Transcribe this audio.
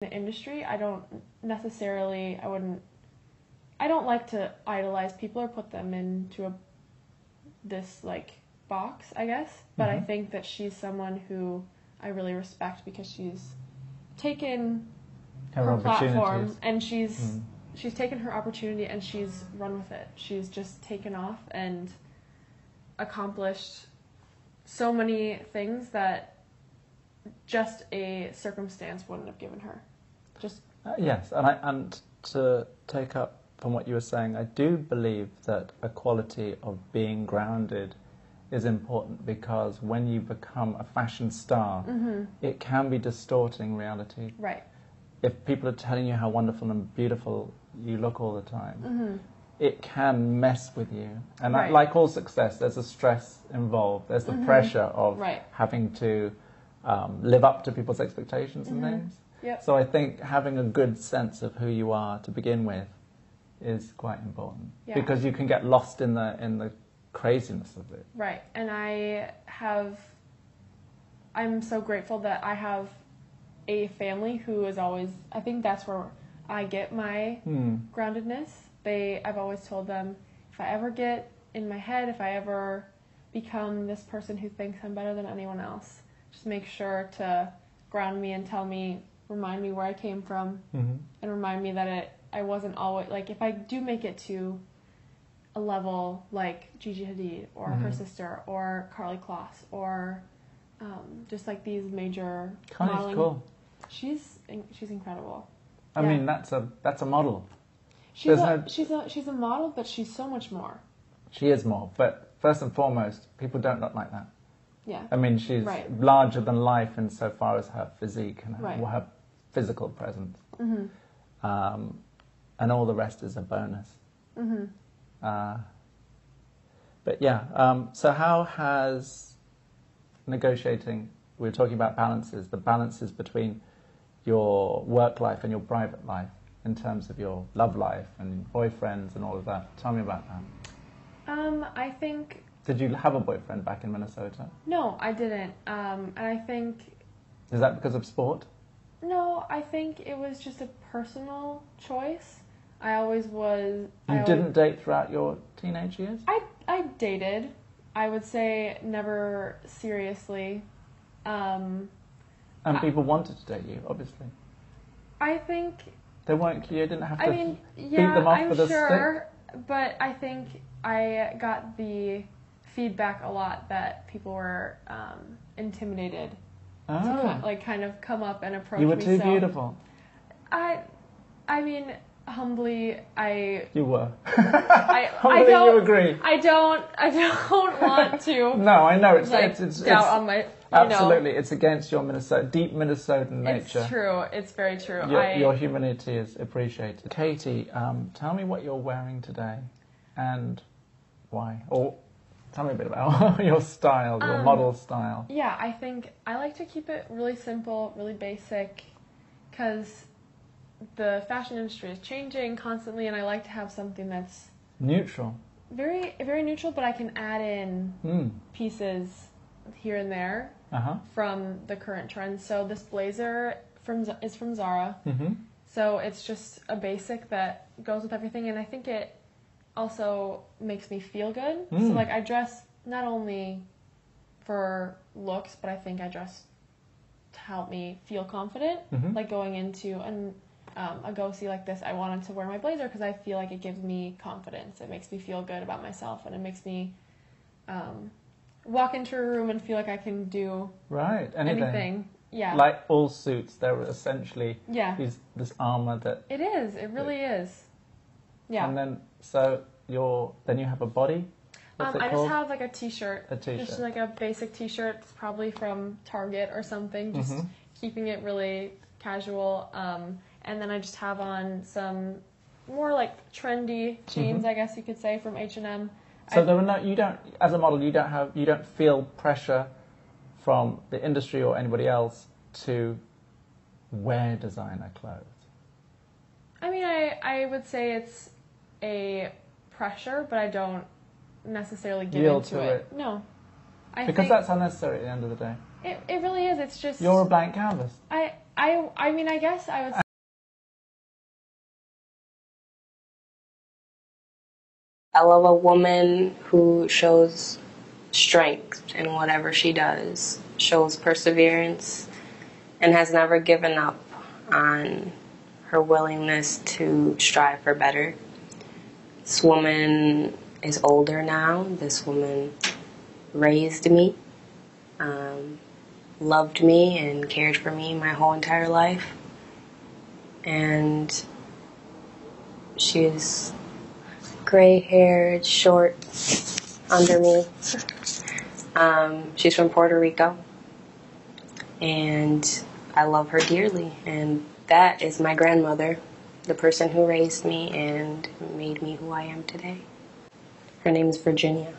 the industry. I don't necessarily, I wouldn't, I don't like to idolize people or put them into a this like box, I guess. But I Mhm. think that she's someone who I really respect because she's taken Her, her platform and she's Mm. she's taken her opportunity and she's run with it. She's just taken off and accomplished so many things that just a circumstance wouldn't have given her. Just Uh, yes, and I, and to take up from what you were saying, I do believe that a quality of being grounded is important because when you become a fashion star, mm-hmm. it can be distorting reality. right. If people are telling you how wonderful and beautiful you look all the time, Mm-hmm. it can mess with you. And that- like all success, there's a stress involved. There's the Mhm. pressure of Right. having to um, live up to people's expectations and Mhm. things. Yep. So I think having a good sense of who you are to begin with is quite important Yeah. because you can get lost in the in the craziness of it. Right. And I have, I'm so grateful that I have a family who is always, I think that's where I get my Hmm. groundedness. They, I've always told them, if I ever get in my head, if I ever become this person who thinks I'm better than anyone else, just make sure to ground me and tell me, remind me where I came from, hmm and remind me that it, I wasn't always like if I do make it to a level like Gigi Hadid or her Mhm. sister or Karlie Kloss or um, just like these major of modeling. cool. She's she's incredible. I Yeah. mean, that's a that's a model. She's There's a, no- she's a she's a model, but she's so much more. She is more, but first and foremost, people don't look like that. Yeah. I mean, she's Right. larger than life insofar as her physique and her, Right. her physical presence, Mhm. um, and all the rest is a bonus. Mhm. Uh, but yeah, um, so how has negotiating? We were talking about balances, the balances between your work life and your private life in terms of your love life and boyfriends and all of that. Tell me about that. Um, I think Did you have a boyfriend back in Minnesota? no, I didn't. Um, and I think Is that because of sport? No, I think it was just a personal choice. I always was. I You always- didn't date throughout your teenage years? I I dated. I would say never seriously. Um, And I- people wanted to date you, obviously. I think. They weren't. You didn't have to. I mean, yeah, them off I'm with a sure, but I think I got the feedback a lot that people were um, intimidated to oh, ki- like kind of come up and approach you were me. too so beautiful. I, I mean, humbly, I, You were. I, I don't. you agree. I don't. I don't want to. No, I know it's like it's it's, doubt it's on my. Absolutely Know, it's against your Minnesota deep Minnesotan nature. It's true. It's very true. Your, I, your humanity is appreciated. Katie, um, tell me what you're wearing today, and why. Or tell me a bit about your style, your Um, model style. Yeah, I think I like to keep it really simple, really basic, because the fashion industry is changing constantly, and I like to have something that's Neutral. very, very neutral, but I can add in Mm. pieces here and there Uh huh. from the current trends. So this blazer from is from Zara. Mm-hmm. So it's just a basic that goes with everything, and I think it also makes me feel good. So Mm. like I dress not only for looks, but I think I dress to help me feel confident. Mhm. Like going into an um, a go see like this, I wanted to wear my blazer because I feel like it gives me confidence. It makes me feel good about myself, and it makes me um, walk into a room and feel like I can do Right. Anything. anything. Yeah, Like all suits, they're essentially yeah, these, this armor that. it is. It really is. Yeah. And then so your then you have a body. What's Um, it I called? just have like a t-shirt. A t-shirt. Just like a basic t-shirt. It's probably from Target or something. Just Mhm. keeping it really casual. Um, and then I just have on some more like trendy jeans, Mhm. I guess you could say, from H and M. So there are no, you don't, as a model, you don't have, you don't feel pressure from the industry or anybody else to wear designer clothes. I mean, I I would say it's a pressure, but I don't necessarily give Yield into to it. it. No, I Because think that's unnecessary at the end of the day. It, it really is. It's just You're a blank canvas. I I I mean I guess I would I love a woman who shows strength in whatever she does, shows perseverance, and has never given up on her willingness to strive for better. This woman is older now. This woman raised me, um, loved me, and cared for me my whole entire life. And she's gray haired, short, under me. Um, she's from Puerto Rico, and I love her dearly. And that is my grandmother, the person who raised me and made me who I am today. Her name is Virginia.